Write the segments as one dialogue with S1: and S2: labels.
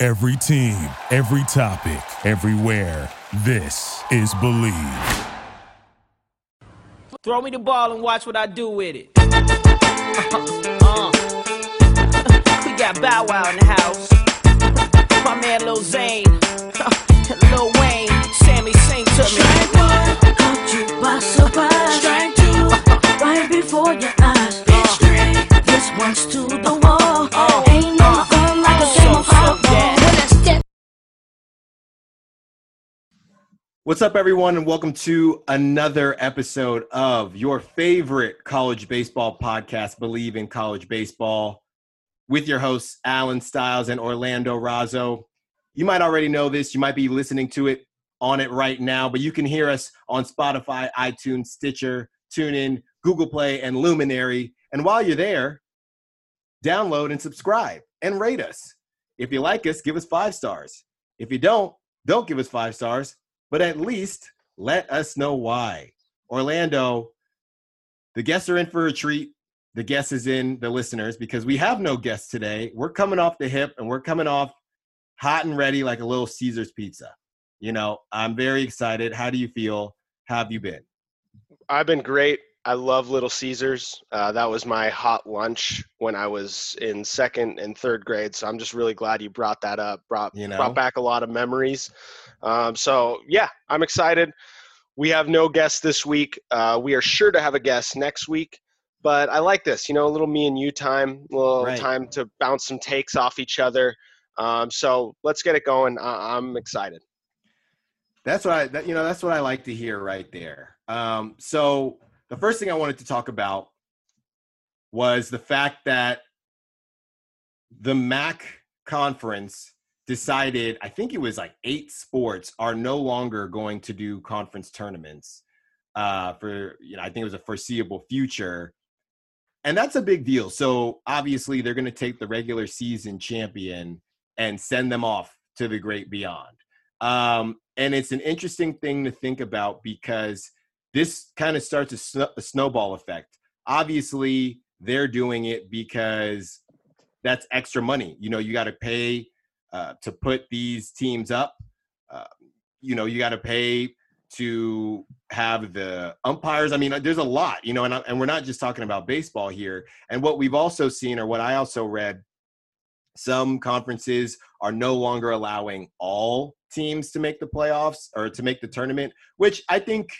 S1: Every team, every topic, everywhere. This is Believe.
S2: Throw me the ball and watch what I do with it. Uh, we got Bow Wow in the house. My man Lil Zane, Lil Wayne, Sammy sing to me.
S3: Strike one, caught you by surprise. Strike two, right before your eyes. Straight, this one's to the wall. Ain't
S4: What's up, everyone, and welcome to another episode of your favorite college baseball podcast, Believe in College Baseball, with your hosts, Alan Stiles and Orlando Razzo. You might already know this, you might be listening to it on it right now, but you can hear us on Spotify, iTunes, Stitcher, TuneIn, Google Play, and Luminary. And while you're there, download and subscribe and rate us. If you like us, give us five stars. If you don't, don't give us five stars but at least let us know why. Orlando, the guests are in for a treat. The guest is in the listeners because we have no guests today. We're coming off the hip and we're coming off hot and ready like a little Caesar's pizza. You know, I'm very excited. How do you feel? How have you been?
S5: I've been great. I love Little Caesars. Uh, that was my hot lunch when I was in second and third grade. So I'm just really glad you brought that up. Brought
S4: You know?
S5: brought back a lot of memories. Um, so yeah, I'm excited. We have no guest this week. Uh, we are sure to have a guest next week. But I like this, you know, a little me and you time, a little
S4: Right.
S5: time to bounce some takes off each other. Um, so let's get it going. I- I'm excited.
S4: That's what I, that, you know, that's what I like to hear right there. Um, so the first thing I wanted to talk about was the fact that the MAC conference decided, I think it was like eight sports are no longer going to do conference tournaments uh, for, you know, I think it was a foreseeable future. And that's a big deal. So obviously they're going to take the regular season champion and send them off to the great beyond. Um, and it's an interesting thing to think about because this kind of starts a, sn- a snowball effect. Obviously, they're doing it because that's extra money. You know, you got to pay uh, to put these teams up. Uh, you know, you got to pay to have the umpires. I mean, there's a lot, you know, and, I- and we're not just talking about baseball here. And what we've also seen, or what I also read, some conferences are no longer allowing all teams to make the playoffs or to make the tournament, which I think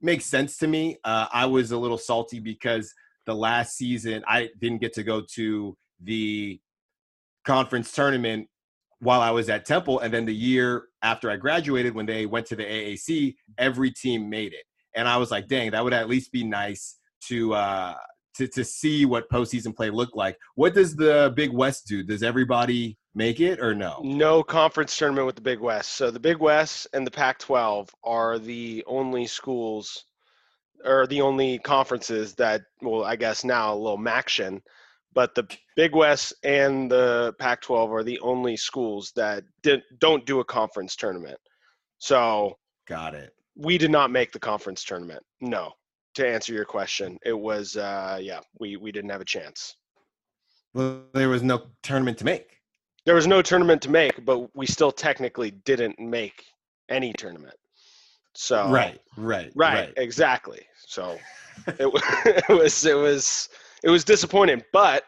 S4: makes sense to me. Uh, I was a little salty because the last season I didn't get to go to the conference tournament while I was at Temple. And then the year after I graduated, when they went to the AAC, every team made it. And I was like, dang, that would at least be nice to uh, to to see what postseason play looked like. What does the Big West do? Does everybody make it or no?
S5: No conference tournament with the Big West. So the Big West and the Pac 12 are the only schools or the only conferences that, well, I guess now a little MACtion, but the Big West and the Pac 12 are the only schools that did, don't do a conference tournament. So
S4: Got it.
S5: we did not make the conference tournament. No. To answer your question, it was, uh, yeah, we, we didn't have a chance.
S4: Well, there was no tournament to make.
S5: There was no tournament to make, but we still technically didn't make any tournament. So
S4: Right, right,
S5: right, exactly. So it, it was it was it was disappointing, but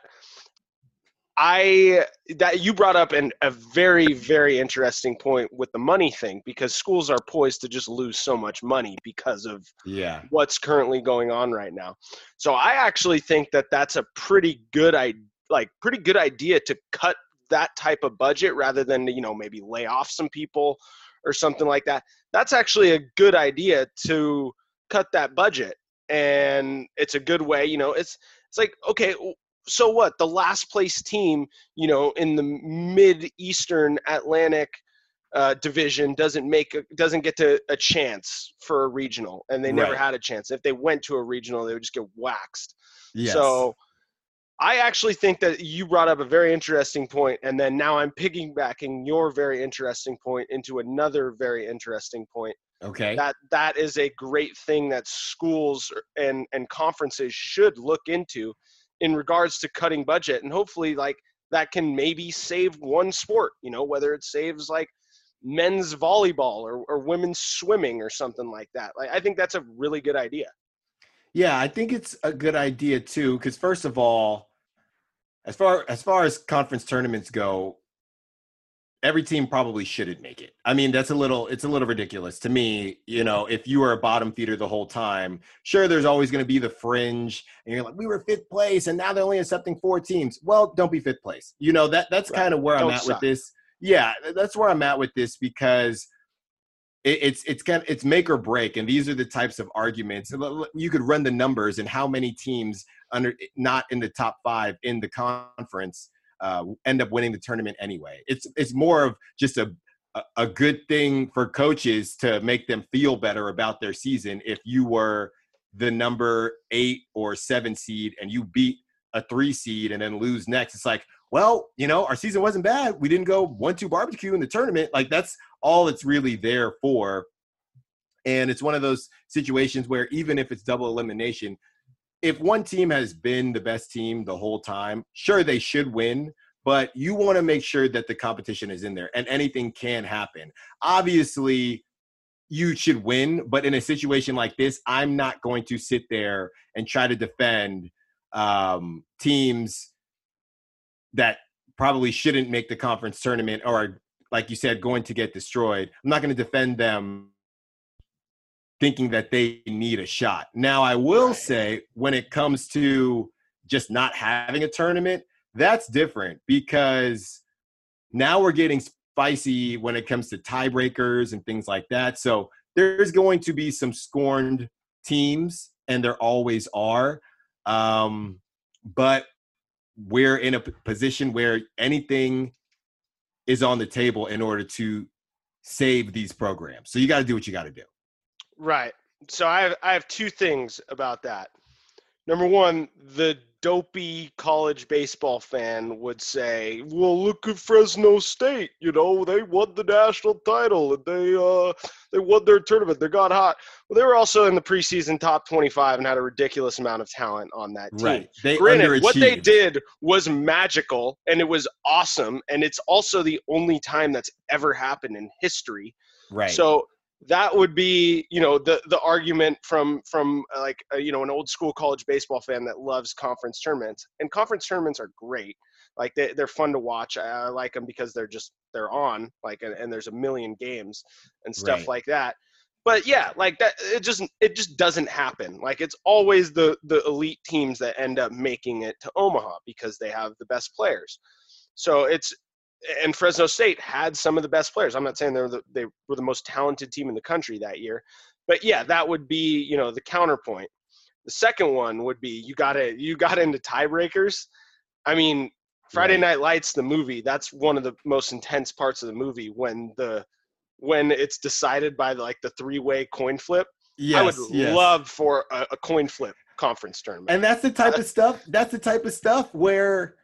S5: I that you brought up an, a very very interesting point with the money thing because schools are poised to just lose so much money because of
S4: Yeah.
S5: what's currently going on right now. So I actually think that that's a pretty good I like pretty good idea to cut that type of budget rather than you know maybe lay off some people or something like that. That's actually a good idea to cut that budget and it's a good way, you know, it's it's like okay, so what? The last place team, you know, in the mid Eastern Atlantic uh, division doesn't make a, doesn't get to a chance for a regional, and they never
S4: Right.
S5: had a chance. If they went to a regional, they would just get waxed.
S4: Yes.
S5: So I actually think that you brought up a very interesting point, and then now I'm piggybacking your very interesting point into another very interesting point.
S4: okay.
S5: That that is a great thing that schools and and conferences should look into in regards to cutting budget, and hopefully like that can maybe save one sport. You know, whether it saves like men's volleyball or, or women's swimming or something like that. Like I think that's a really good idea.
S4: Yeah, I think it's a good idea too. Because first of all, as far as far as conference tournaments go, every team probably shouldn't make it. I mean, that's a little it's a little ridiculous to me. You know, if you are a bottom feeder the whole time, sure, there's always going to be the fringe, and you're like, we were fifth place, and now they're only accepting four teams. Well, don't be fifth place. You know that that's
S5: Right.
S4: kind of where I'm at
S5: suck.
S4: with this. Yeah, that's where I'm at with this because it, it's it's it's make or break, and these are the types of arguments. You could run the numbers and how many teams under not in the top five in the conference uh, end up winning the tournament anyway. It's it's more of just a- a good thing for coaches to make them feel better about their season. If you were the number eight or seven seed and you beat a three seed and then lose next, it's like, well, you know, our season wasn't bad. We didn't go one two barbecue in the tournament. Like that's all it's really there for. And it's one of those situations where even if it's double elimination, if one team has been the best team the whole time, sure they should win, but you want to make sure that the competition is in there and anything can happen. Obviously, you should win, but in a situation like this, I'm not going to sit there and try to defend um, teams that probably shouldn't make the conference tournament or are, like you said, going to get destroyed. I'm not going to defend them thinking that they need a shot. Now, I will
S5: Right.
S4: say when it comes to just not having a tournament, that's different because now we're getting spicy when it comes to tiebreakers and things like that. So there's going to be some scorned teams, and there always are. Um, but we're in a position where anything is on the table in order to save these programs. So you got to do what you got to do.
S5: Right. So I have I have two things about that. Number one, the dopey college baseball fan would say, "Well, look at Fresno State. You know, they won the national title and they uh they won their tournament. They got hot. Well, they were also in the preseason top 25 and had a ridiculous amount of talent on that team.
S4: They
S5: Granted, what they did was magical and it was awesome, and it's also the only time that's ever happened in history
S4: Right.
S5: so that would be, you know, the the argument from from uh, like uh, you know an old school college baseball fan that loves conference tournaments. And conference tournaments are great. Like they they're fun to watch. I, I like them because they're just they're on like and, and there's a million games and stuff
S4: Right.
S5: like that. But yeah, like that it just it just doesn't happen. Like it's always the the elite teams that end up making it to Omaha because they have the best players. So it's and Fresno State had some of the best players. I'm not saying they're the, they were the most talented team in the country that year, but yeah, that would be you know the counterpoint. The second one would be you got to you got into tiebreakers. I mean, Friday Night Lights, the movie. That's one of the most intense parts of the movie when the when it's decided by like the three way coin flip.
S4: yes,
S5: I would
S4: yes.
S5: love for a, a coin flip conference tournament.
S4: And that's the type uh, of stuff. That's the type of stuff where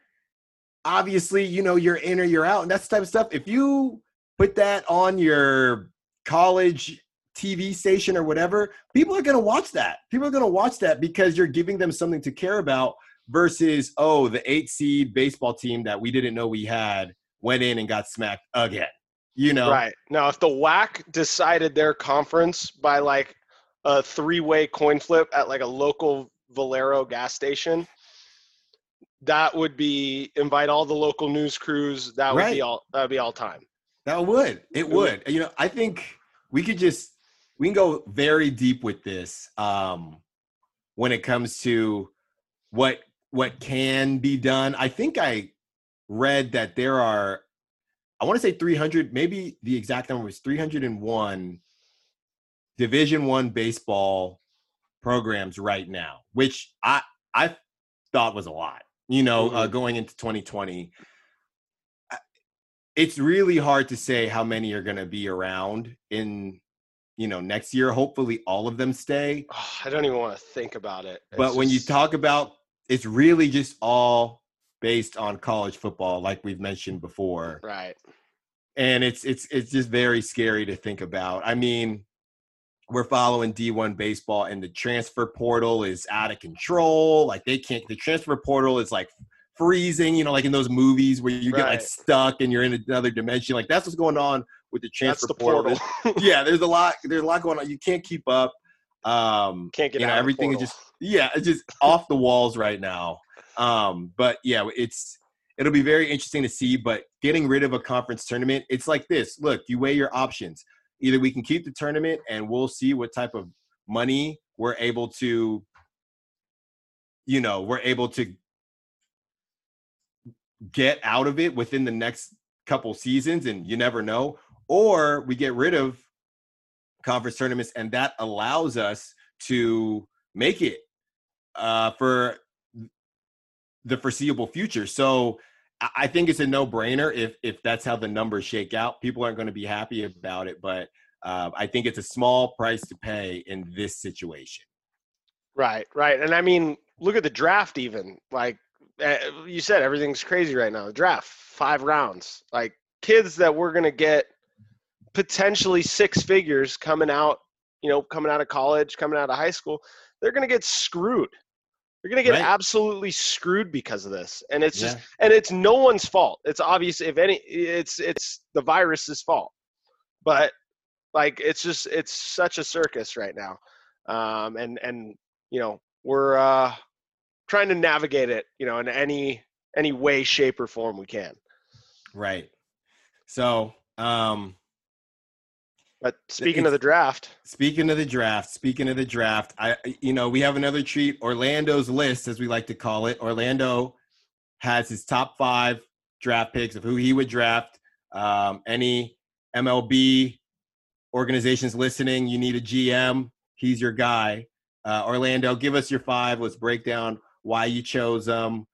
S4: obviously, you know, you're in or you're out. And that's the type of stuff. If you put that on your college TV station or whatever, people are going to watch that. People are going to watch that because you're giving them something to care about versus, oh, the eight seed baseball team that we didn't know we had went in and got smacked again. You know?
S5: Right. Now, if the WAC decided their conference by like a three way coin flip at like a local Valero gas station, that would be invite all the local news crews. That would
S4: Right.
S5: be all that would be all time.
S4: That would. It
S5: would.
S4: would. You know, I think we could just we can go very deep with this um when it comes to what what can be done. I think I read that there are I want to say 300, maybe the exact number was 301 Division 1 baseball programs right now, which I I thought was a lot. You know, uh,
S5: Mhm.
S4: going into 2020, it's really hard to say how many are going to be around in you know next year. Hopefully, all of them stay.
S5: Oh, I don't even want to think about it.
S4: But
S5: It's
S4: when you talk about, it's really just all based on college football, like we've mentioned before.
S5: right,
S4: and it's it's it's just very scary to think about. I mean, we're following D1 baseball and the transfer portal is out of control. Like they can't the transfer portal is like freezing, you know, like in those movies where you get like stuck and you're in another dimension. Like that's what's going on with the transfer
S5: the
S4: portal.
S5: portal.
S4: yeah, there's a lot there's a lot going on. You can't keep up. Um
S5: Can't get
S4: you know,
S5: out of the
S4: everything is just yeah, it's just off the walls right now. Um, but yeah, it's it'll be very interesting to see. But getting rid of a conference tournament, it's like this. Look, you weigh your options. Either we can keep the tournament and we'll see what type of money we're able to, you know, we're able to get out of it within the next couple seasons, and you never know. Or we get rid of conference tournaments, and that allows us to make it uh, for the foreseeable future. So I- think it's a no-brainer if if that's how the numbers shake out. People aren't going to be happy about it, but uh, I think it's a small price to pay in this situation.
S5: Right, right. And I mean, look at the draft even. Like uh, you said, everything's crazy right now. The draft, five rounds. Like kids that we're going to get potentially six figures coming out, you know, coming out of college, coming out of high school, they're going to get screwed. Going to get
S4: Right.
S5: absolutely screwed because of this. And it's just and it's no one's fault. It's obvious if any it's it's the virus's fault. But like it's just it's such a circus right now. Um and and you know, we're uh trying to navigate it, you know, in any any way shape or form we can.
S4: Right. So, um,
S5: But speaking of the draft,
S4: Speaking of the draft, speaking of the draft, I you know we have another treat. Orlando's list, as we like to call it. Orlando has his top five draft picks of who he would draft. Um, any MLB organizations listening, you need a GM. He's your guy. Uh, Orlando, give us your five. Let's break down why you chose them,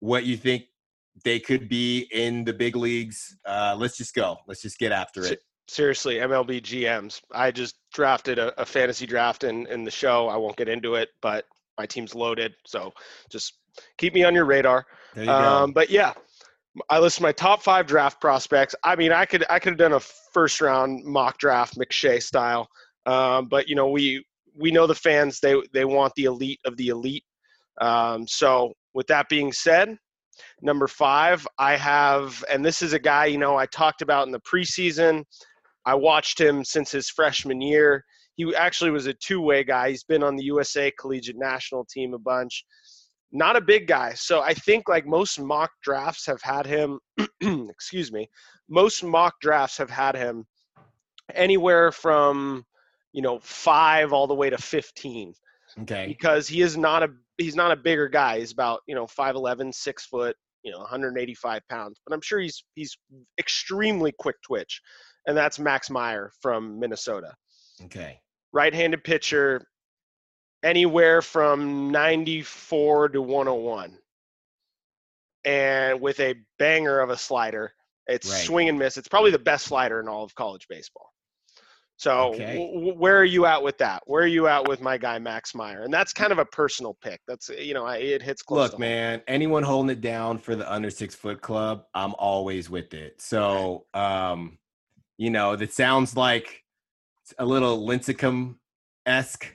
S4: what you think they could be in the big leagues. Uh, let's just go. Let's just get after it.
S5: Seriously, MLB GMs. I just drafted a, a fantasy draft in, in the show. I won't get into it, but my team's loaded. So just keep me on your radar.
S4: There you go.
S5: Um, but yeah, I listed my top five draft prospects. I mean, I could I could have done a first round mock draft McShay style, um, but you know we we know the fans they they want the elite of the elite. Um, so with that being said, number five I have, and this is a guy you know I talked about in the preseason. I watched him since his freshman year. He actually was a two-way guy. He's been on the USA Collegiate National Team a bunch not a big guy. So I think like most mock drafts have had him, excuse me, most mock drafts have had him anywhere from, you know, five all the way to 15
S4: okay.
S5: because he is not a, he's not a bigger guy. He's about, you know, 5'11, six foot, you know, 185 pounds, but I'm sure he's, he's extremely quick twitch. And that's Max Meyer from Minnesota
S4: Okay.
S5: right-handed pitcher anywhere from 94 to 101 and with a banger of a slider it's
S4: Right.
S5: swing and miss it's probably the best slider in all of college baseball so
S4: Okay.
S5: w- where are you at with that where are you at with my guy max meyer and that's kind of a personal pick that's you know I- it hits close
S4: Look,
S5: to home.
S4: man, anyone holding it down for the under six foot club, I'm always with it. So, um, you know, that sounds like a little Lincecum esque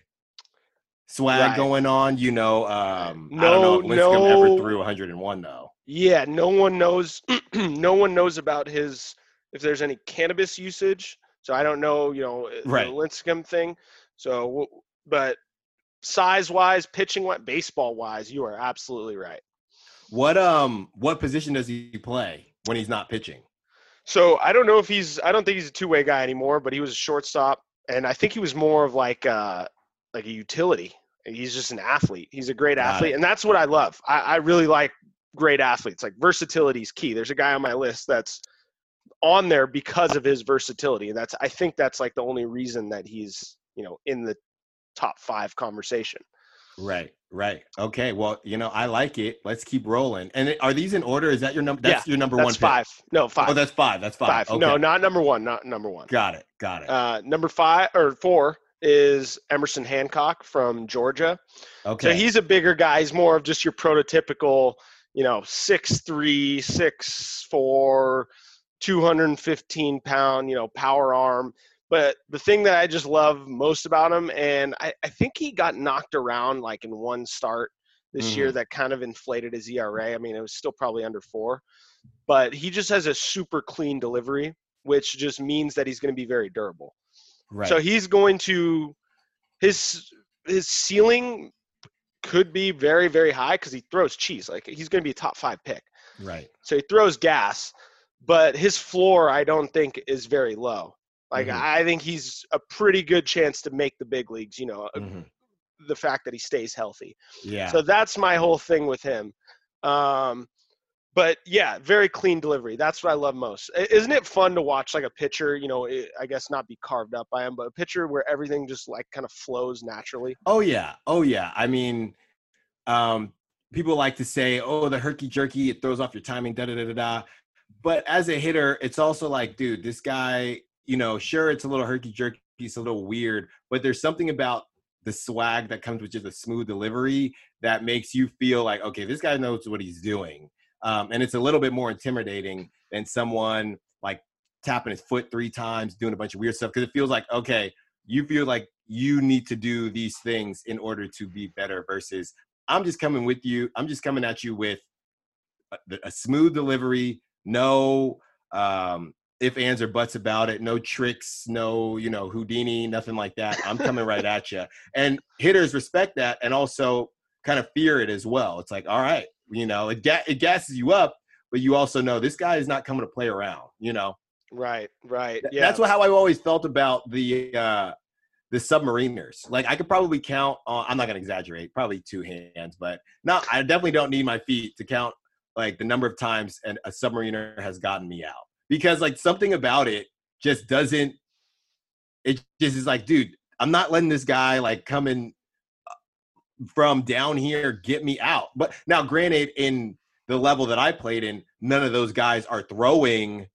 S4: swag
S5: Right.
S4: going on. You know, um, I
S5: No,
S4: don't know if Lincecum ever threw 101 though.
S5: Yeah, no one knows. no one knows about his if there's any cannabis usage. So I don't know, you know, uh,
S4: Right.
S5: the Lincecum thing. So, but size wise, pitching wise, baseball wise, you are absolutely right.
S4: What um, what position does he play when he's not pitching?
S5: So I don't know if he's. I don't think he's a two way guy anymore. But he was a shortstop, and I think he was more of like uh like a utility. He's just an athlete. He's a great
S4: Got
S5: athlete,
S4: it.
S5: and that's what I love. I, I really like great athletes. Like versatility is key. There's a guy on my list that's on there because of his versatility, and that's I think that's like the only reason that he's you know in the top five conversation.
S4: Right, right. Okay. Well, you know, I like it. Let's keep rolling. And are these in order? Is that your number? That's
S5: Yeah,
S4: your number
S5: That's
S4: one. pick?
S5: five. No, five.
S4: Oh, that's five. That's five.
S5: five.
S4: Okay.
S5: No, not number one. Not number one.
S4: Got it. Got it.
S5: Uh, number five or four is Emerson Hancock from Georgia.
S4: okay.
S5: So he's a bigger guy. He's more of just your prototypical, you know, six three, six four, 215 pound, you know, power arm. But the thing that I just love most about him, and I, I think he got knocked around like in one start this year mm-hmm. that kind of inflated his ERA. I mean, it was still probably under four, but he just has a super clean delivery, which just means that he's going to be very durable.
S4: right.
S5: So he's going to his his ceiling could be very very high because he throws cheese. Like he's going to be a top five pick.
S4: right.
S5: So he throws gas, but his floor I don't think is very low. Like
S4: Mhm.
S5: I think he's a pretty good chance to make the big leagues. You know,
S4: Mhm.
S5: the fact that he stays healthy.
S4: Yeah.
S5: So that's my whole thing with him. Um, but yeah, very clean delivery. That's what I love most. Isn't it fun to watch like a pitcher? You know, i I guess not be carved up by him, but a pitcher where everything just like kind of flows naturally.
S4: Oh yeah. Oh yeah. I mean, um, people like to say, "Oh, the herky jerky, it throws off your timing." Da da da da da. But as a hitter, it's also like, dude, this guy. You know, sure, it's a little herky jerky, it's a little weird, but there's something about the swag that comes with just a smooth delivery that makes you feel like, okay, this guy knows what he's doing. Um, and it's a little bit more intimidating than someone like tapping his foot three times, doing a bunch of weird stuff. Because it feels like, okay, you feel like you need to do these things in order to be better versus I'm just coming with you. I'm just coming at you with a, a smooth delivery, no um, if ands or buts about it, no tricks, no you know Houdini, nothing like that. I'm coming right at you, and hitters respect that and also kind of fear it as well. It's like, all right, you know, it ga- it gasses you up, but you also know this guy is not coming to play around. You know,
S5: Right, right. Yeah,
S4: That's what, how I've always felt about the uh, the submariners. Like I could probably count on. I'm not gonna exaggerate. Probably two hands, but no, I definitely don't need my feet to count like the number of times and a submariner has gotten me out because like something about it just doesn't. It just is like, dude, I'm not letting this guy like come in uh, from down here get me out. But now, granted, in the level that I played in, none of those guys are throwing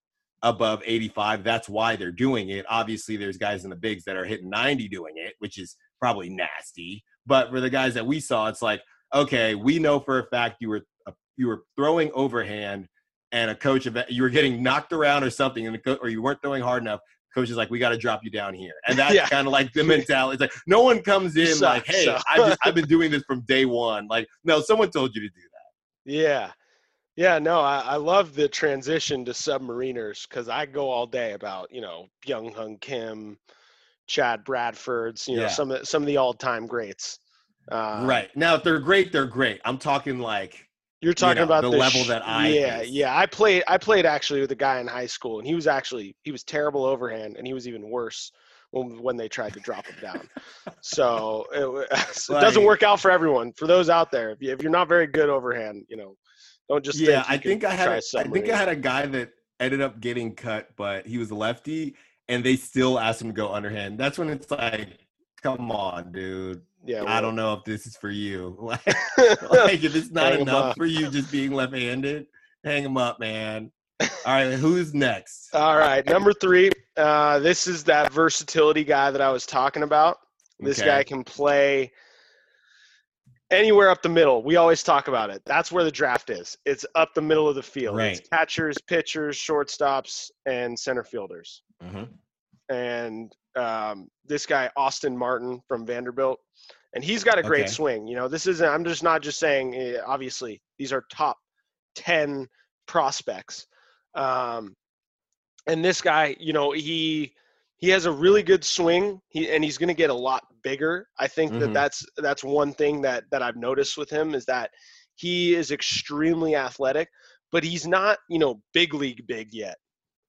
S4: above 85. That's why they're doing it. Obviously, there's guys in the bigs that are hitting 90 doing it, which is probably nasty. But for the guys that we saw, it's like, okay, we know for a fact you were you were throwing overhand, and a coach you were getting knocked around or something, and the co- or you weren't throwing hard enough. Coach is like, we got to drop you down here, and that's
S5: Yeah.
S4: kind of like the mentality. It's like no one comes in
S5: Sucks,
S4: like, hey. I've, just, I've been doing this from day one. Like, no, someone told you to do that.
S5: Yeah. Yeah, no, I, I love the transition to submariners because I go all day about, you know, Byung-Hyun Kim, Chad Bradford's, you know,
S4: Yeah.
S5: some of some of the all time greats. Uh,
S4: right now, if they're great, they're great. I'm talking like
S5: You're talking
S4: know,
S5: about
S4: the
S5: the
S4: level
S5: sh-
S4: that I
S5: Yeah,
S4: faced.
S5: yeah. I played I played actually with a guy in high school and he was actually he was terrible overhand and he was even worse when when they tried to drop him down. so it, so it doesn't work out for everyone. For those out there, if, you, you're not very good overhand, you know, don't just
S4: yeah,
S5: think
S4: I think I had a, I think. I had a guy that ended up getting cut, but he was a lefty, and they still asked him to go underhand. That's when it's like, come on, dude.
S5: Yeah.
S4: I don't know if this is for you. Like, like if it's not enough for you just being left-handed, hang him up, man. All right, who's next?
S5: All right, number three. Uh, this is that versatility guy that I was talking about. This
S4: Okay.
S5: guy can play anywhere up the middle. We always talk about it. That's where the draft is. It's up the middle of the field. It's
S4: Right.
S5: catchers, pitchers, shortstops, and center fielders.
S4: Mhm.
S5: And um, this guy Austin Martin from Vanderbilt, and he's got a great
S4: Okay.
S5: swing. You know, this isn't. I'm just not just saying. eh, Obviously, these are top ten prospects. Um, and this guy, you know, he he has a really good swing. He and he's going to get a lot bigger. I think that
S4: Mhm.
S5: that's that's one thing that that I've noticed with him is that he is extremely athletic, but he's not, you know, big league big yet.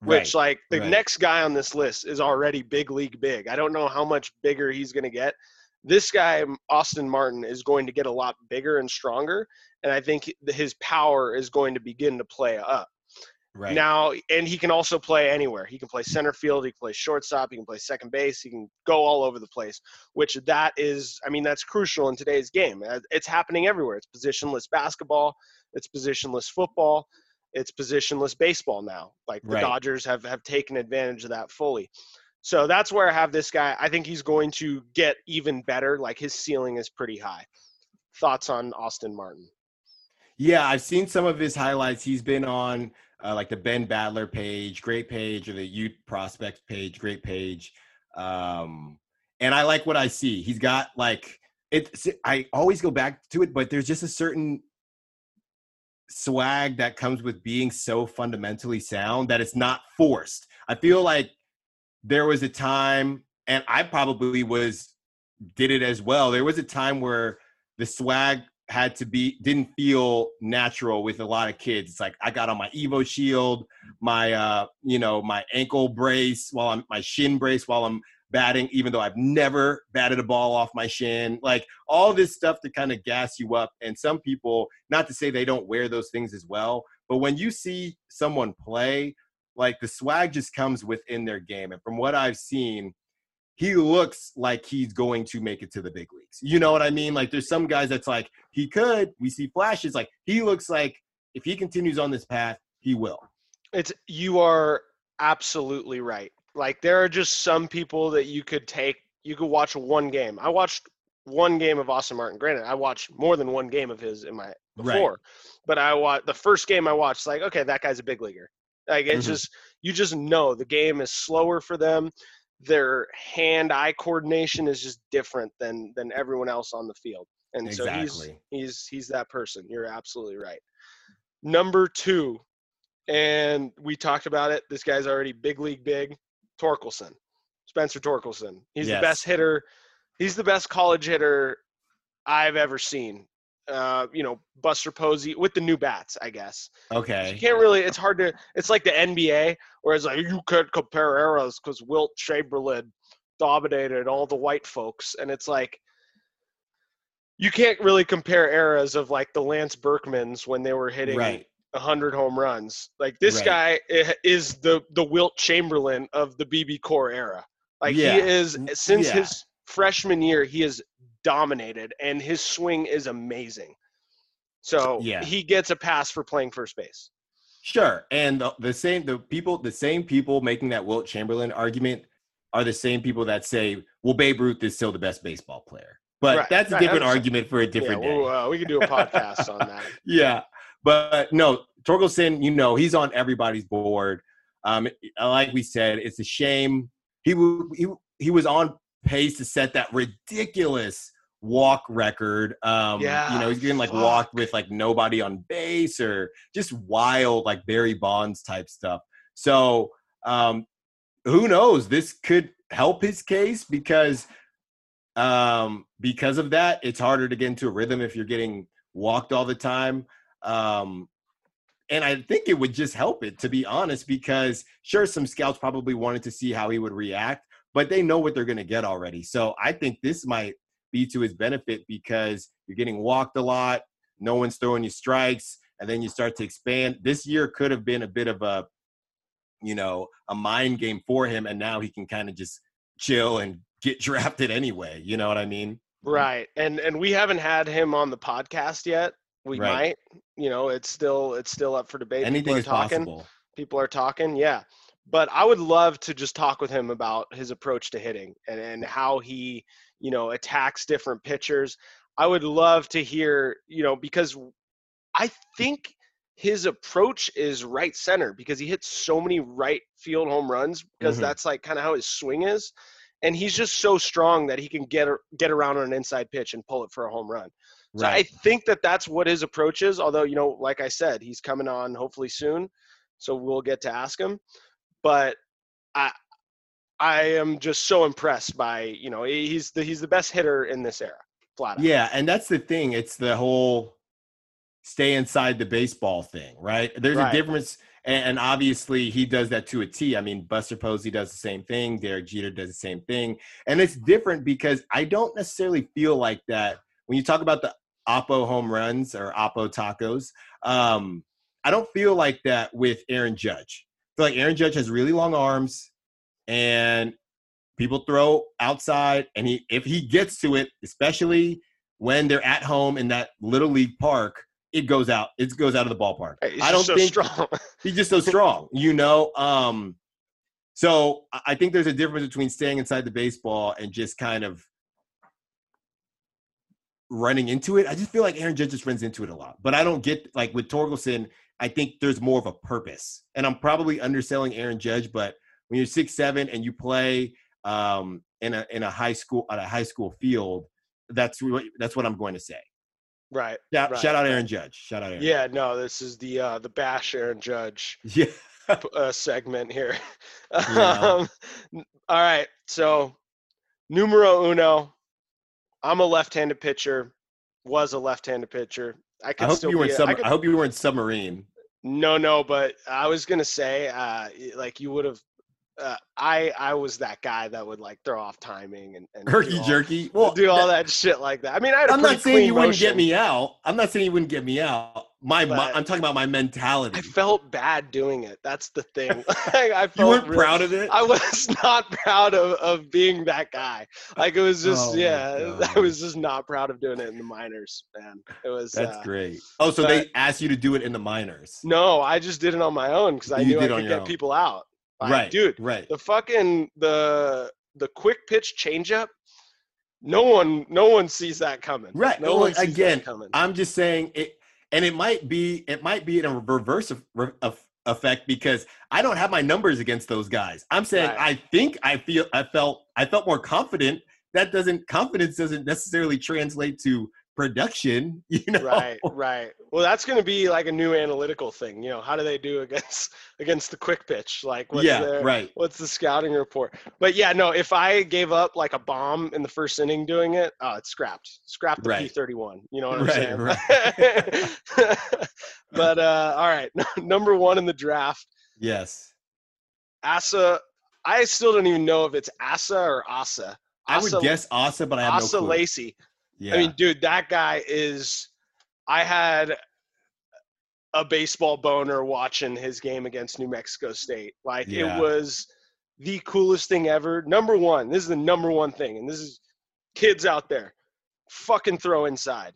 S5: Which
S4: Right.
S5: like the
S4: right.
S5: next guy on this list is already big league big. I don't know how much bigger he's going to get. This guy um, Austin Martin is going to get a lot bigger and stronger, and I think his power is going to begin to play up.
S4: Right.
S5: Now, and he can also play anywhere. He can play center field. He can play shortstop. He can play second base. He can go all over the place. Which that is, I mean, that's crucial in today's game. It's happening everywhere. It's positionless basketball. It's positionless football. It's positionless baseball now. Like the
S4: Right.
S5: Dodgers have have taken advantage of that fully. So that's where I have this guy. I think he's going to get even better. Like his ceiling is pretty high. Thoughts on Austin Martin?
S4: Yeah, I've seen some of his highlights. He's been on uh, like the Ben Badler page, great page, or the youth prospects page, great page. Um, and I like what I see. He's got like it. I always go back to it, but there's just a certain swag that comes with being so fundamentally sound that it's not forced. I feel like there was a time, and I probably was did it as well. There was a time where the swag had to be didn't feel natural with a lot of kids. It's like I got on my EvoShield, my uh, you know, my ankle brace while I'm my shin brace while I'm batting, even though I've never batted a ball off my shin. Like all this stuff to kind of gas you up. And some people, not to say they don't wear those things as well, but when you see someone play, like the swag just comes within their game. And from what I've seen, he looks like he's going to make it to the big leagues. You know what I mean? Like there's some guys that's like he could. We see flashes. Like he looks like if he continues on this path, he will.
S5: It's you are absolutely right. Like there are just some people that you could take. You could watch one game. I watched one game of Austin Martin. Granted, I watched more than one game of his in my
S4: Right.
S5: before, but I watched the first game I watched. Like, okay, that guy's a big leaguer. Like it's
S4: Mhm.
S5: just you just know the game is slower for them. Their hand-eye coordination is just different than than everyone else on the field, and so he's he's he's that person. You're absolutely right. Number two, and we talked about it. This guy's already big league big. Torkelson, Spencer Torkelson. He's
S4: Yes.
S5: the best hitter. He's the best college hitter I've ever seen. Uh, you know, Buster Posey with the new bats, I guess.
S4: Okay.
S5: You can't really. It's hard to. It's like the NBA, where it's like you can't compare eras because Wilt Chamberlain dominated all the white folks, and it's like you can't really compare eras of like the Lance Berkmans when they were hitting
S4: Right.
S5: A hundred home runs. Like this
S4: Right.
S5: guy is the the Wilt Chamberlain of the BBCOR era. Like
S4: Yeah.
S5: he is since
S4: yeah.
S5: his freshman year, he has dominated, and his swing is amazing. So
S4: Yeah.
S5: he gets a pass for playing first base.
S4: Sure. And the, the same the people the same people making that Wilt Chamberlain argument are the same people that say, well, Babe Ruth is still the best baseball player. But
S5: Right,
S4: that's a
S5: right,
S4: different
S5: 100%.
S4: argument for a different
S5: yeah,
S4: day.
S5: we'll, uh, we can do a podcast on that.
S4: yeah. But no, Torkelson, you know, he's on everybody's board. Um, like we said, it's a shame. He he he was on pace to set that ridiculous walk record. Um,
S5: Yeah,
S4: you know, he's getting like
S5: fuck.
S4: walked with like nobody on base or just wild like Barry Bonds type stuff. So um, who knows? This could help his case because um, because of that, it's harder to get into a rhythm if you're getting walked all the time. Um, and I think it would just help it, to be honest, because sure, some scouts probably wanted to see how he would react, but they know what they're going to get already. So I think this might be to his benefit because you're getting walked a lot, no one's throwing you strikes, and then you start to expand. This year could have been a bit of a, you know, a mind game for him, and now he can kind of just chill and get drafted anyway. You know what I mean?
S5: Right. And and we haven't had him on the podcast yet. We
S4: Right.
S5: might. You know, it's still it's still up for debate. People
S4: Anything
S5: are
S4: is
S5: talking.
S4: possible.
S5: People are talking, yeah. But I would love to just talk with him about his approach to hitting and, and how he, you know, attacks different pitchers. I would love to hear, you know, because I think his approach is right center because he hits so many right field home runs because
S4: Mhm.
S5: that's like kind of how his swing is. And he's just so strong that he can get get around on an inside pitch and pull it for a home run. So I think that that's what his approach is. Although, you know, like I said, he's coming on hopefully soon, so we'll get to ask him. But I, I am just so impressed by you know he's the he's the best hitter in this era, flat out.
S4: Yeah, and that's the thing. It's the whole stay inside the baseball thing, right? There's
S5: Right.
S4: a difference, and, and obviously he does that to a T. I mean, Buster Posey does the same thing. Derek Jeter does the same thing, and it's different because I don't necessarily feel like that when you talk about the Oppo home runs or Oppo tacos. Um, I don't feel like that with Aaron Judge. I feel like Aaron Judge has really long arms, and people throw outside, and he if he gets to it, especially when they're at home in that little league park, it goes out. It goes out of the ballpark.
S5: He's
S4: I don't
S5: just so
S4: think
S5: strong.
S4: he's just so strong, you know. Um, so I think there's a difference between staying inside the baseball and just kind of running into it. I just feel like Aaron Judge just runs into it a lot. But I don't get like with Torkelson, I think there's more of a purpose. And I'm probably underselling Aaron Judge, but when you're six seven and you play um, in a in a high school on a high school field, that's what that's what I'm going to say.
S5: right.
S4: Shout,
S5: Right,
S4: shout out. Aaron Judge. Shout out Aaron.
S5: Yeah, no, this is the uh the bash Aaron Judge
S4: Yeah.
S5: uh, segment here.
S4: Yeah.
S5: um, all right, so numero uno. I'm a left-handed pitcher. Was a left-handed pitcher. I
S4: I hope
S5: still
S4: you were
S5: be
S4: in
S5: a-
S4: sub-
S5: I could-
S4: I hope you were in submarine.
S5: No, no, but I was gonna say, uh, like you would have. Uh, I I was that guy that would like throw off timing and, and do
S4: Herky
S5: all-
S4: jerky. Well,
S5: do all
S4: that-
S5: that shit like that. I mean, I had a
S4: I'm
S5: pretty
S4: not saying you wouldn't get me out. I'm not saying you wouldn't get me out. My, my I'm talking about my mentality.
S5: I felt bad doing it. That's the thing. I, I
S4: you
S5: felt
S4: weren't
S5: real-
S4: proud of it.
S5: I was not proud of, of being that guy. Like it was just
S4: Oh
S5: yeah, I was just not proud of doing it in the minors, man. It was
S4: That's
S5: uh,
S4: great. Oh, so they asked you to do it in the minors.
S5: No, I just did it on my own because I
S4: You
S5: knew I could get
S4: own.
S5: people out. Like,
S4: right,
S5: dude.
S4: Right.
S5: The fucking the the quick pitch changeup. No one, no one sees that coming.
S4: Right.
S5: No
S4: Well,
S5: one
S4: again,
S5: coming.
S4: I'm just saying it, and it might be it might be in a reverse of, of effect because I don't have my numbers against those guys. I'm saying
S5: Right.
S4: I think I feel I felt I felt more confident. That doesn't confidence doesn't necessarily translate to production. You know.
S5: Right, right. Well, that's going to be like a new analytical thing. You know, how do they do against against the quick pitch? Like, what's
S4: yeah.
S5: their,
S4: Right.
S5: what's the scouting report? But yeah, no. If I gave up like a bomb in the first inning doing it, oh, it's scrapped. Scrapped the
S4: Right.
S5: P thirty one. You know what I'm
S4: Right,
S5: saying? but uh, all right, number one in the draft,
S4: Yes.
S5: Asa. I still don't even know if it's Asa or Asa.
S4: I would
S5: Asa-
S4: guess Asa, but I have
S5: Asa
S4: no clue.
S5: Lacey.
S4: Yeah.
S5: I mean, dude, that guy is. I had a baseball boner watching his game against New Mexico State. Like
S4: Yeah.
S5: it was the coolest thing ever. Number one, this is the number one thing, and this is kids out there, fucking throw inside,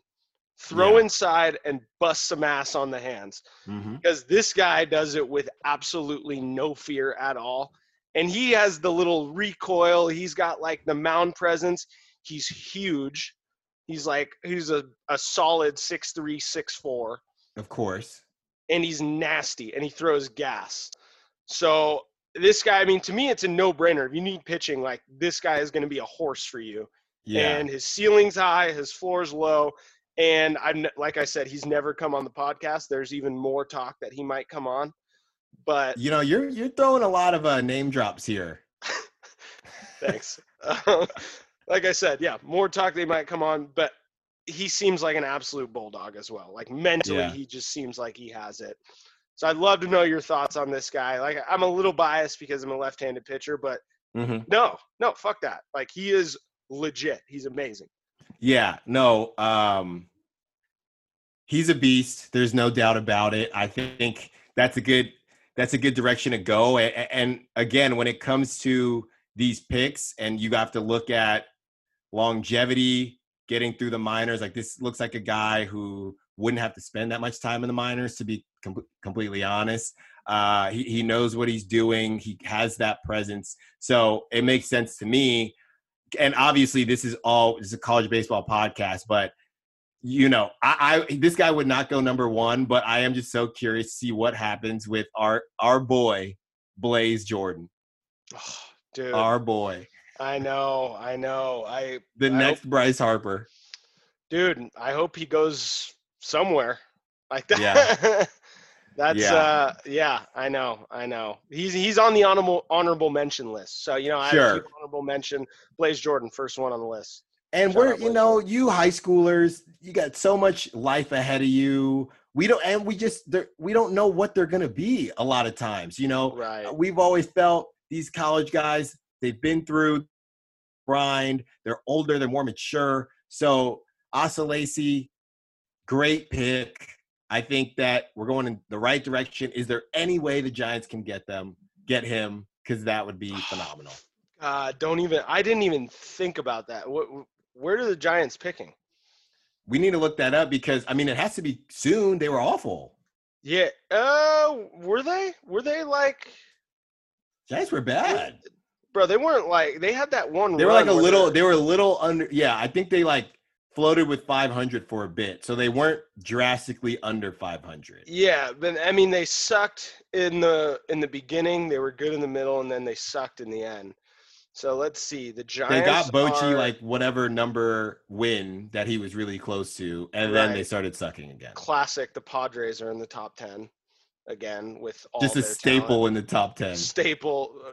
S5: throw
S4: Yeah.
S5: inside and bust some ass on the hands
S4: Mhm.
S5: because this guy does it with absolutely no fear at all. And he has the little recoil. He's got like the mound presence. He's huge. He's like he's a, a solid six three, six four,
S4: Of course.
S5: and he's nasty and he throws gas. So this guy, I mean, to me, it's a no brainer. If you need pitching, like this guy is going to be a horse for you.
S4: Yeah.
S5: And his ceiling's high, his floor's low. And I'm like I said, he's never come on the podcast. There's even more talk that he might come on. But
S4: you know, you're you're throwing a lot of uh, name drops here.
S5: thanks. Um, like I said, yeah, more talk they might come on, but he seems like an absolute bulldog as well. Like mentally,
S4: Yeah.
S5: he just seems like he has it. So I'd love to know your thoughts on this guy. Like I'm a little biased because I'm a left-handed pitcher, but
S4: Mhm.
S5: no, no, fuck that. Like he is legit. He's amazing.
S4: Yeah, no, um he's a beast. There's no doubt about it. I think that's a good that's a good direction to go. And, and again, when it comes to these picks, and you have to look at longevity, getting through the minors. Like this looks like a guy who wouldn't have to spend that much time in the minors, to be com- completely honest. Uh, he, he knows what he's doing. He has that presence. So it makes sense to me. And obviously, this is all this is a college baseball podcast, but you know, I, I this guy would not go number one, but I am just so curious to see what happens with our our boy Blaze Jordan,
S5: Oh, dude,
S4: our boy,
S5: I know, I know. I
S4: the
S5: I
S4: next Bryce Harper.
S5: dude, I hope he goes somewhere like that.
S4: Yeah.
S5: That's
S4: Yeah.
S5: uh yeah, I know, I know. He's he's on the honorable honorable mention list. So you know, I
S4: Sure.
S5: have honorable mention Blaze Jordan, first one on the list.
S4: And
S5: Shout
S4: we're, you know,
S5: Jordan.
S4: you high schoolers, you got so much life ahead of you. We don't, and we just, they're- we don't know what they're going to be a lot of times. You know,
S5: Right.
S4: we've always felt these college guys, they've been through grind, they're older, they're more mature. So, Asa Lacey, great pick. I think that we're going in the right direction. Is there any way the Giants can get them, get him? Because that would be phenomenal.
S5: Uh, don't even. I didn't even think about that. What, where are the Giants picking?
S4: We need to look that up because I mean it has to be soon. They were awful.
S5: Yeah. Uh, were they? Were they like?
S4: Giants were bad.
S5: Bro, they weren't like. They had that one.
S4: They were like a little.
S5: they're-
S4: were a little under. Yeah, I think they like floated with 500 for a bit, so they weren't drastically under 500.
S5: Yeah, but I mean, they sucked in the in the beginning. They were good in the middle, and then they sucked in the end. So let's see. The Giants.
S4: They got Bochy
S5: are
S4: like whatever number win that he was really close to, and then they started sucking again.
S5: classic. The Padres are in the top ten again with all
S4: Just a staple
S5: talent.
S4: in the top 10.
S5: staple. Uh,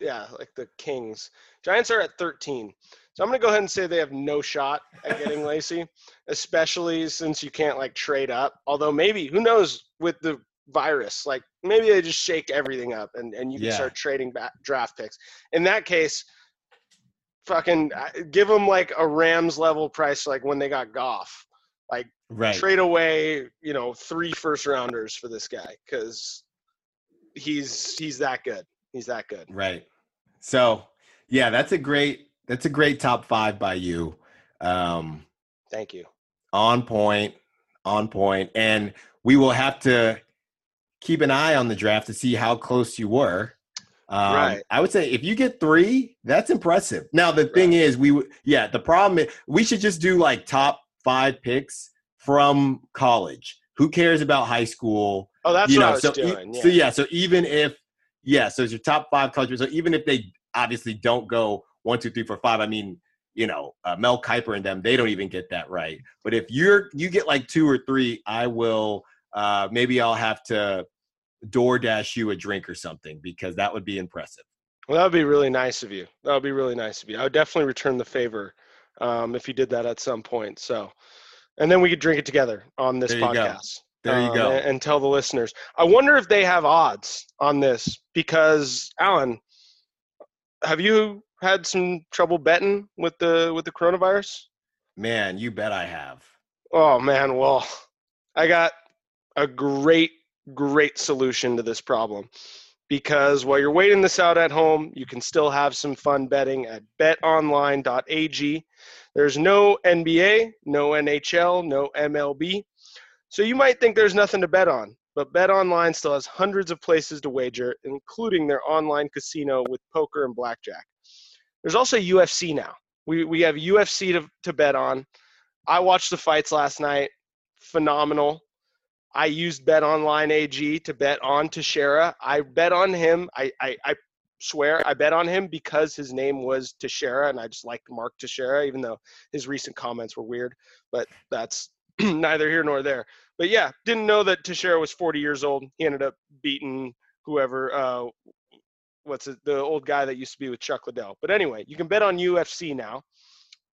S5: Yeah, like the Kings. Giants are at 13. So I'm going to go ahead and say they have no shot at getting Lacy, especially since you can't like trade up. Although maybe, who knows with the virus, like maybe they just shake everything up and, and you can
S4: Yeah.
S5: start trading back draft picks. In that case, fucking give them like a Rams level price, like when they got Goff.
S4: Right.
S5: Trade away, you know, three first rounders for this guy because he's he's that good. He's that good.
S4: Right. So, yeah, that's a great that's a great top 5 by you. Um
S5: Thank you.
S4: on point, on point, and we will have to keep an eye on the draft to see how close you were. Um,
S5: Right.
S4: I would say if you get three, that's impressive. Now the thing is, we w- yeah, the problem is we should just do like top five picks from college. Who cares about high school?
S5: Oh, that's
S4: you
S5: what
S4: know,
S5: I was
S4: so e-
S5: doing.
S4: so
S5: yeah.
S4: yeah, so even if yeah, so it's your top five college. So even if they obviously don't go one, two, three, four, five. I mean, you know, uh, Mel Kiper and them, they don't even get that right. But if you're you get like two or three, I will. Uh, maybe I'll have to DoorDash you a drink or something because that would be impressive.
S5: Well, that would be really nice of you. That would be really nice of you. I would definitely return the favor um, if you did that at some point. So, and then we could drink it together on this
S4: There you go.
S5: podcast.
S4: There you
S5: um,
S4: go.
S5: And, and tell the listeners. I wonder if they have odds on this because Alan, have you had some trouble betting with the with the coronavirus?
S4: Man, you bet I have.
S5: Oh man, well, I got a great, great solution to this problem. Because while you're waiting this out at home, you can still have some fun betting at betonline.ag. There's no NBA, no NHL, no MLB. So you might think there's nothing to bet on, but BetOnline still has hundreds of places to wager, including their online casino with poker and blackjack. There's also UFC now. We, we have UFC to, to bet on. I watched the fights last night. Phenomenal. I used Bet Online AG to bet on Teixeira. I bet on him. I, I, I swear I bet on him because his name was Teixeira and I just liked Mark Teixeira, even though his recent comments were weird. But that's neither here nor there. But yeah, didn't know that Teixeira was 40 years old. He ended up beating whoever, uh, what's it, the old guy that used to be with Chuck Liddell. But anyway, you can bet on UFC now.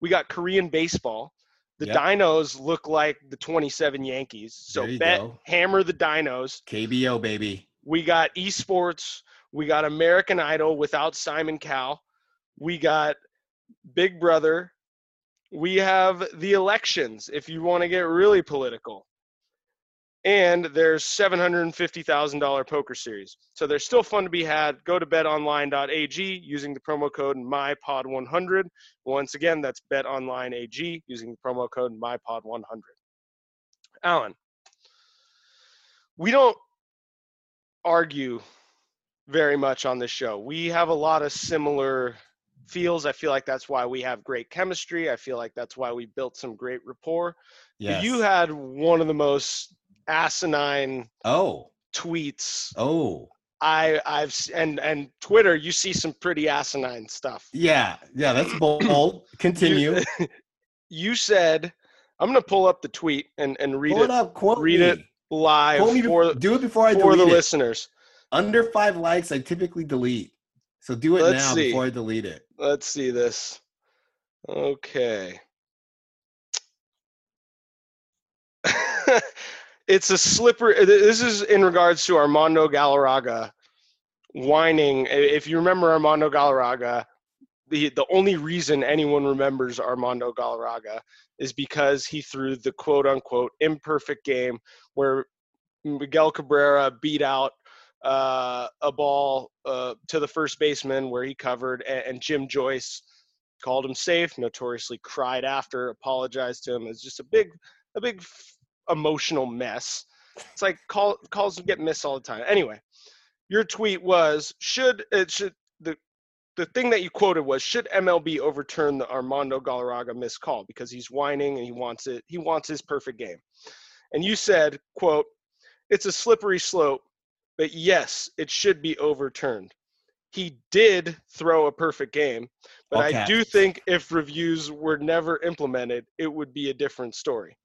S5: We got Korean baseball. The
S4: Yep.
S5: Dinos look like the 27 Yankees. So bet,
S4: go.
S5: hammer the Dinos.
S4: KBO baby.
S5: We got esports. We got American Idol without Simon Cowell. We got Big Brother. We have the elections if you want to get really political. And there's $750,000 poker series. So there's still fun to be had. Go to betonline.ag using the promo code MyPod100. Once again, that's betonline.ag using the promo code MyPod100. Alan, we don't argue very much on this show. We have a lot of similar feels. I feel like that's why we have great chemistry. I feel like that's why we built some great rapport.
S4: Yes.
S5: You had one of the most asinine
S4: oh
S5: tweets
S4: oh
S5: I I've and and Twitter. You see some pretty asinine stuff.
S4: yeah yeah that's bold. Continue.
S5: You, you said, "I'm going to pull up the tweet and and read
S4: Pull
S5: it
S4: up. Quote
S5: read
S4: me.
S5: it live
S4: Quote
S5: for
S4: do it before I
S5: for the
S4: it.
S5: listeners."
S4: Under five likes, I typically delete. So do it
S5: Let's
S4: now
S5: see.
S4: before I delete it.
S5: Let's see this. Okay. it's a slippery. This is in regards to Armando Galarraga whining. If you remember Armando Galarraga, the the only reason anyone remembers Armando Galarraga is because he threw the quote unquote imperfect game where Miguel Cabrera beat out uh, a ball uh, to the first baseman where he covered, and, and, Jim Joyce called him safe. Notoriously cried after, apologized to him. It's just a big, a big emotional mess. It's like call, calls get missed all the time. Anyway, your tweet was should it should the the thing that you quoted was should MLB overturn the Armando Galarraga missed call because he's whining and he wants it he wants his perfect game. And you said, quote, it's a slippery slope but yes, it should be overturned. He did throw a perfect game, but okay. I do think if reviews were never implemented, it would be a different story.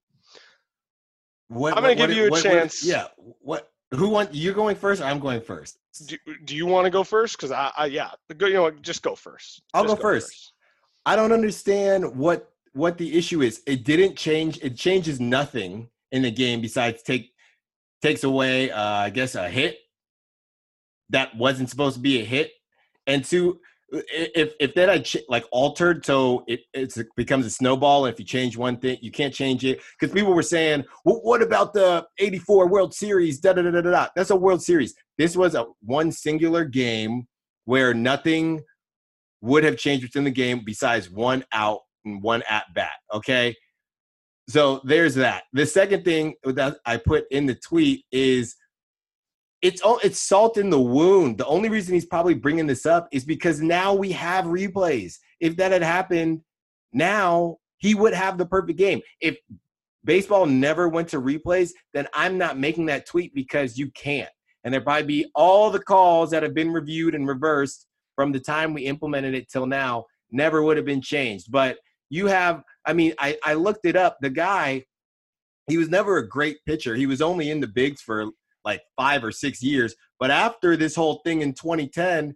S5: What, I'm going to give you a what, chance.
S4: What, yeah. What? Who want You're going first? I'm going first.
S5: Do, do you want to go first? Because I, I, yeah, you know, just go first.
S4: I'll go, go first. first. I don't understand what what the issue is. It didn't change. It changes nothing in the game besides take takes away, uh, I guess, a hit that wasn't supposed to be a hit, and two, if if that had ch- like altered so it it becomes a snowball. If you change one thing, you can't change it because people were saying, well, "What about the '84 World Series?" Da da da da da. That's a World Series. This was a one singular game where nothing would have changed within the game besides one out and one at bat. Okay, so there's that. The second thing that I put in the tweet is it's it's salt in the wound. The only reason he's probably bringing this up is because now we have replays. If that had happened now, he would have the perfect game. If baseball never went to replays, then I'm not making that tweet because you can't. And there probably be all the calls that have been reviewed and reversed from the time we implemented it till now never would have been changed. But you have, I mean, I, I looked it up. The guy, he was never a great pitcher. He was only in the bigs for like five or six years. But after this whole thing in 2010,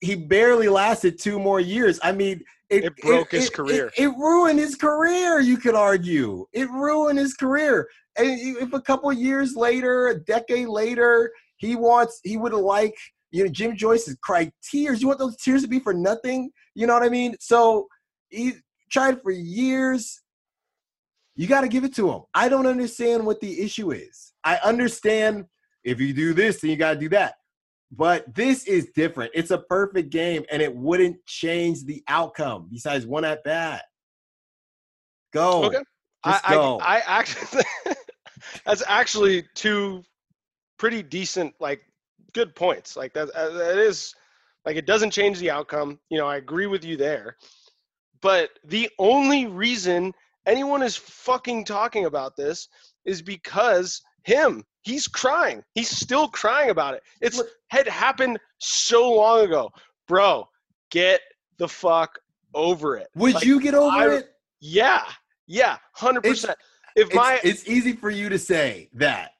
S4: he barely lasted two more years. I mean,
S5: it, it broke it, his it, career.
S4: It, ruined his career. You could argue it ruined his career. And if a couple years later, a decade later, he wants, he would like, you know, Jim Joyce's cry tears. You want those tears to be for nothing? You know what I mean? So he tried for years. You got to give it to him. I don't understand what the issue is. I understand if you do this, then you got to do that. But this is different. It's a perfect game, and it wouldn't change the outcome besides one at bat. Go.
S5: Okay.
S4: Just
S5: I,
S4: go.
S5: I, I actually, that's actually two pretty decent, like, good points. Like, that, uh, that is, like, it doesn't change the outcome. You know, I agree with you there. But the only reason anyone is fucking talking about this is because him He's crying. He's still crying about it. It's had happened so long ago. Bro, get the fuck over it.
S4: Would like, you get over I, it?
S5: Yeah. Yeah, 100%. It's, if my
S4: it's, it's easy for you to say that.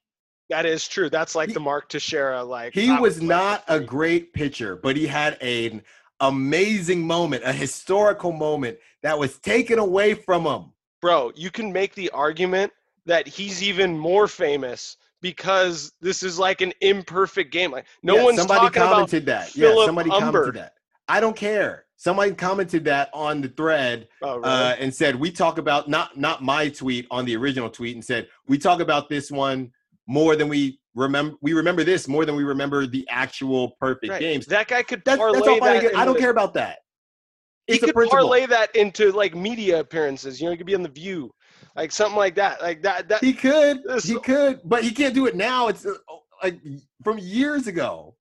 S5: That is true. That's like he, the Mark Teixeira like
S4: He was not a great pitcher, but he had an amazing moment, a historical moment that was taken away from him.
S5: Bro, you can make the argument that he's even more famous because this is like an imperfect game. Like no yeah, one's
S4: somebody
S5: talking
S4: commented
S5: about
S4: that. Phillip yeah, somebody commented that. I don't care. Somebody commented that on the thread oh, really? uh, and said we talk about not not my tweet on the original tweet and said we talk about this one more than we remember. We remember this more than we remember the actual perfect right. games.
S5: That guy could that's, parlay that's all that.
S4: I don't care about that.
S5: It's he could parlay that into like media appearances. You know, he could be on the View like something like that. Like that. that
S4: he could. He could, but he can't do it now. It's uh, like from years ago.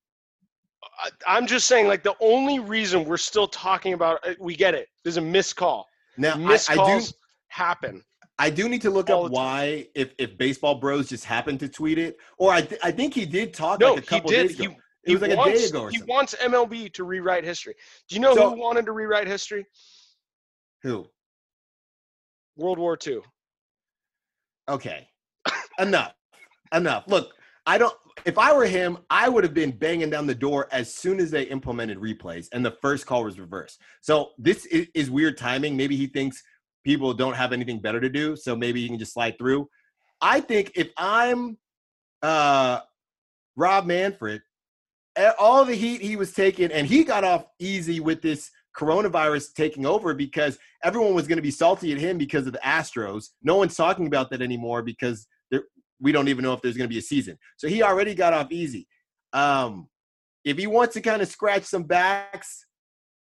S5: I'm just saying, like the only reason we're still talking about, uh, we get it. There's a missed call.
S4: Now,
S5: missed
S4: I,
S5: calls
S4: I do,
S5: happen.
S4: I do need to look up why, if if baseball bros just happened to tweet it, or I th- I think he did talk no, like a couple
S5: he did.
S4: days ago.
S5: He,
S4: it was like
S5: wants,
S4: a day ago.
S5: he wants MLB to rewrite history. Do you know so, who wanted to rewrite history?
S4: Who?
S5: World War II.
S4: Okay. enough. Enough. Look, I don't if I were him, I would have been banging down the door as soon as they implemented replays and the first call was reversed. So this is, is weird timing. Maybe he thinks people don't have anything better to do, so maybe he can just slide through. I think if I'm uh Rob Manfred, all the heat he was taking, and he got off easy with this coronavirus taking over because everyone was going to be salty at him because of the Astros. No one's talking about that anymore because we don't even know if there's going to be a season. So he already got off easy. Um, if he wants to kind of scratch some backs,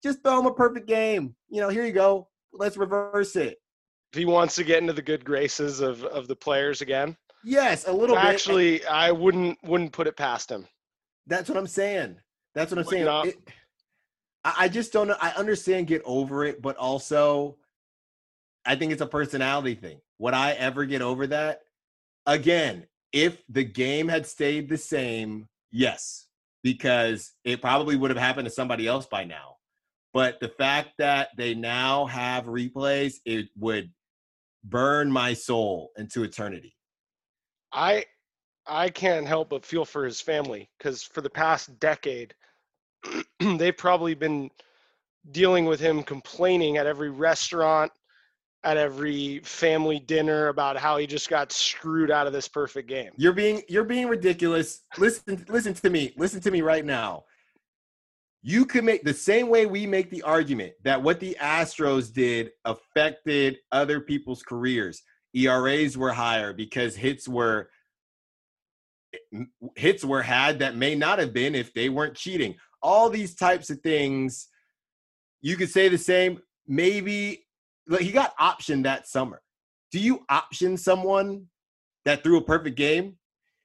S4: just throw him a perfect game. You know, here you go. Let's reverse it.
S5: If he wants to get into the good graces of, of the players again.
S4: Yes, a little
S5: Actually, bit. Actually, I wouldn't wouldn't put it past him.
S4: That's what I'm saying. That's what I'm saying. It, I just don't know. I understand get over it, but also I think it's a personality thing. Would I ever get over that? Again, if the game had stayed the same, yes, because it probably would have happened to somebody else by now. But the fact that they now have replays, it would burn my soul into eternity.
S5: I I can't help but feel for his family because for the past decade, they've probably been dealing with him complaining at every restaurant, at every family dinner about how he just got screwed out of this perfect game.
S4: You're being you're being ridiculous. Listen listen to me. Listen to me right now. You could make the same way we make the argument that what the Astros did affected other people's careers. ERAs were higher because hits were hits were had that may not have been if they weren't cheating. All these types of things you could say the same maybe like he got optioned that summer. Do you option someone that threw a perfect game?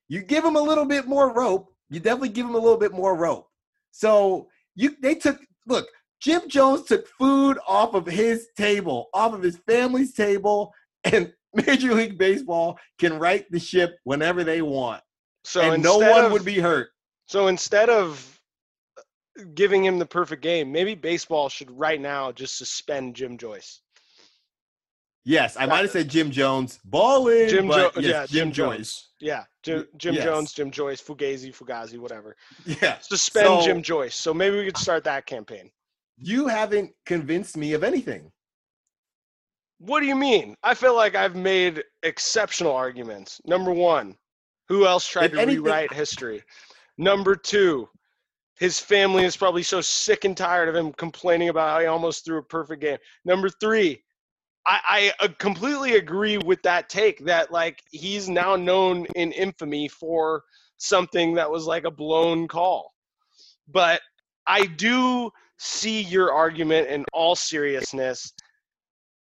S4: You give him a little bit more rope. You definitely give him a little bit more rope. So you they took look, Jim Jones took food off of his table, off of his family's table, and Major League Baseball can right the ship whenever they want. So and no one of, would be hurt.
S5: So instead of giving him the perfect game, maybe baseball should right now just suspend Jim Joyce.
S4: Yes, I might have said Jim Jones. Balling.
S5: Jim
S4: Jones.
S5: Yes, yeah, Jim, Jim Jones. Yeah, Jim, Jim yes. Jones, Jim Joyce, Fugazi, Fugazi, whatever.
S4: Yeah.
S5: Suspend so, Jim Joyce. So maybe we could start that campaign.
S4: You haven't convinced me of anything.
S5: What do you mean? I feel like I've made exceptional arguments. Number one, who else tried if to anything, rewrite history? Number two, his family is probably so sick and tired of him complaining about how he almost threw a perfect game. Number three, I, I uh, completely agree with that take that like he's now known in infamy for something that was like a blown call. But I do see your argument in all seriousness.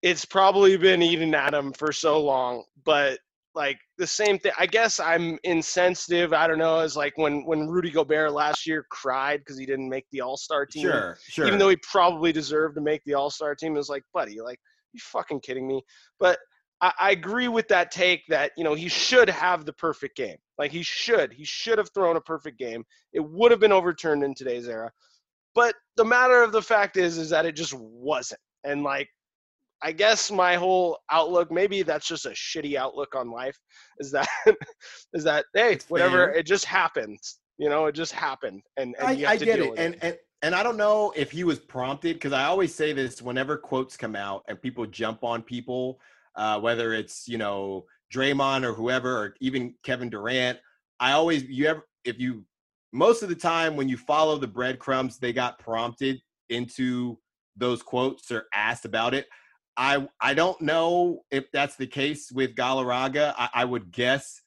S5: It's probably been eating at him for so long, but like the same thing. I guess I'm insensitive. I don't know. As like when when Rudy Gobert last year cried because he didn't make the All Star team.
S4: Sure, sure.
S5: Even though he probably deserved to make the All Star team, it was like, buddy, like you fucking kidding me? But I, I agree with that take that you know he should have the perfect game. Like he should, he should have thrown a perfect game. It would have been overturned in today's era. But the matter of the fact is, is that it just wasn't. And like, I guess my whole outlook, maybe that's just a shitty outlook on life, is that, is that hey, whatever, it just happens. You know, it just happened, and, and
S4: I, I get it. And, it. and and I don't know if he was prompted because I always say this whenever quotes come out and people jump on people, uh, whether it's you know Draymond or whoever or even Kevin Durant. I always you ever if you most of the time when you follow the breadcrumbs, they got prompted into those quotes or asked about it. I I don't know if that's the case with Galarraga. I, I would guess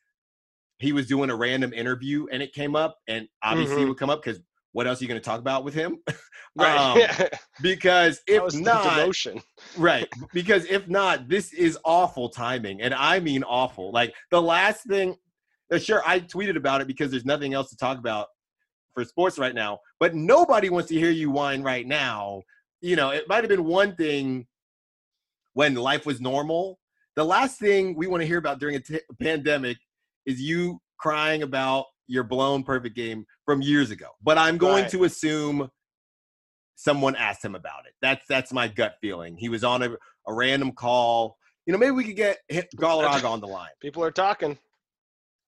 S4: he was doing a random interview and it came up, and obviously mm-hmm. it would come up because what else are you going to talk about with him?
S5: right.
S4: um, because if not, right. Because if not, this is awful timing, and I mean awful. Like the last thing, uh, sure, I tweeted about it because there's nothing else to talk about for sports right now. But nobody wants to hear you whine right now. You know, it might have been one thing when life was normal. The last thing we want to hear about during a t- pandemic is you crying about your blown perfect game from years ago. But I'm going right. to assume someone asked him about it. That's that's my gut feeling. He was on a, a random call. You know, maybe we could get Galarraga on the line.
S5: People are talking.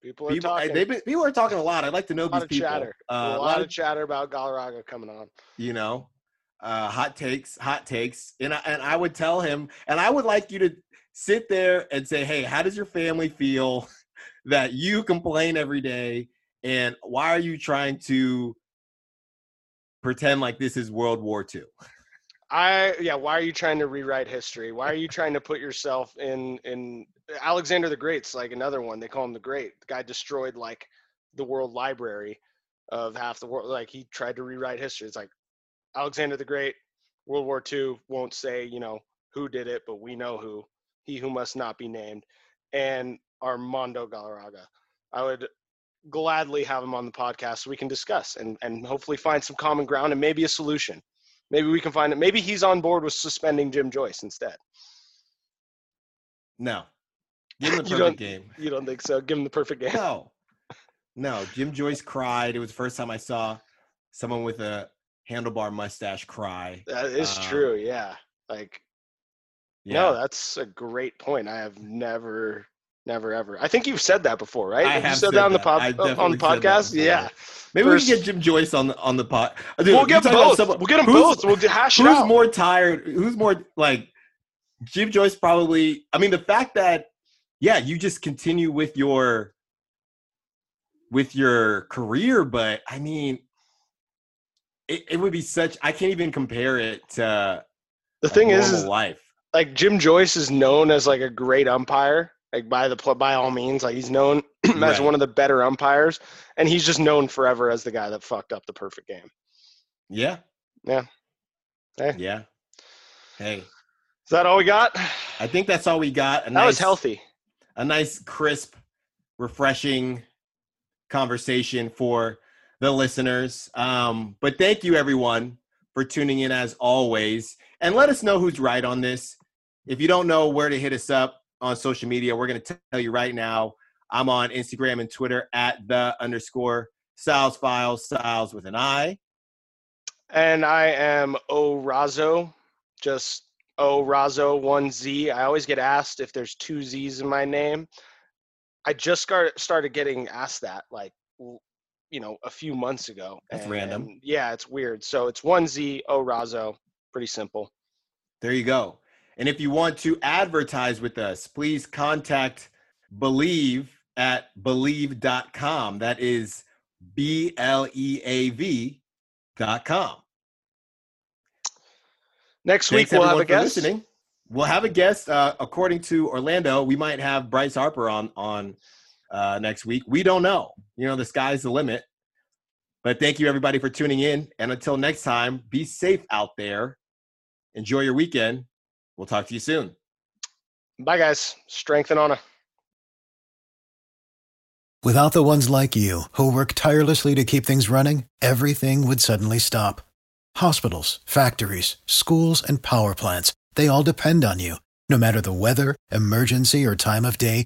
S5: People are people, talking.
S4: Been, people are talking a lot. I'd like to know these people.
S5: Chatter. Uh, a, lot a lot of chatter about Galarraga coming on.
S4: You know, uh, hot takes, hot takes, and I, and I would tell him, and I would like you to sit there and say, "Hey, how does your family feel that you complain every day and why are you trying to pretend like this is World War II?
S5: I yeah. Why are you trying to rewrite history? Why are you trying to put yourself in in Alexander the Great's like another one. They call him the Great. The guy destroyed like the world library of half the world. Like he tried to rewrite history. It's like Alexander the Great, World War II won't say you know who did it, but we know who. He who must not be named, and Armando Galarraga. I would gladly have him on the podcast so we can discuss and and hopefully find some common ground and maybe a solution. Maybe we can find it. Maybe he's on board with suspending Jim Joyce instead.
S4: No. Give him the perfect game.
S5: You don't think so? Give him the perfect game.
S4: No. No. Jim Joyce cried. It was the first time I saw someone with a handlebar mustache cry.
S5: That is
S4: Um,
S5: true. Yeah. Like
S4: Yeah.
S5: no, that's a great point. I have never, never, ever. I think you've said that before, right?
S4: I
S5: you
S4: have
S5: said
S4: said
S5: that on the
S4: that.
S5: pod,
S4: I
S5: on the
S4: definitely said that
S5: podcast. Yeah.
S4: Maybe
S5: First-
S4: we can get Jim Joyce on the on the pod. Dude,
S5: we'll get both.
S4: someone-
S5: we'll get them
S4: who's-
S5: both. We'll hash it
S4: Who's
S5: out.
S4: more tired? Who's more like Jim Joyce? Probably. I mean, the fact that yeah, you just continue with your with your career, but I mean, it, it would be such. I can't even compare it to
S5: the thing is, is
S4: life.
S5: like Jim Joyce is known as like a great umpire, like by the by all means, like he's known as
S4: Right.
S5: one of the better umpires, and he's just known forever as the guy that fucked up the perfect game.
S4: Yeah.
S5: Yeah. Hey.
S4: Yeah. Hey,
S5: Is that all we got?
S4: I think that's all we got. A
S5: That
S4: nice,
S5: was healthy.
S4: a nice, crisp, refreshing conversation for the listeners. Um, but thank you, everyone, for tuning in as always. And let us know who's right on this. If you don't know where to hit us up on social media, we're going to tell you right now. I'm on Instagram and Twitter at the underscore Styles Files, Styles with an I.
S5: And I am Orazo, just Orazo, one Z. I always get asked if there's two Z's in my name. I just start, started getting asked that, like, you know, a few months ago.
S4: That's random.
S5: And, Yeah, it's weird. So it's one Z, Orazo. Pretty simple.
S4: There you go. And if you want to advertise with us, please contact Bleav at bleav.com. That is B L E A V dot com.
S5: Next
S4: Thanks
S5: week we'll have a guest.
S4: listening. We'll have a guest. Uh, according to Orlando, we might have Bryce Harper on on uh, next week. We don't know. You know, the sky's the limit. But thank you everybody for tuning in. And until next time, be safe out there. Enjoy your weekend. We'll talk to you soon.
S5: Bye, guys. Strength and honor.
S6: Without the ones like you, who work tirelessly to keep things running, everything would suddenly stop. Hospitals, factories, schools, and power plants, they all depend on you. No matter the weather, emergency, or time of day,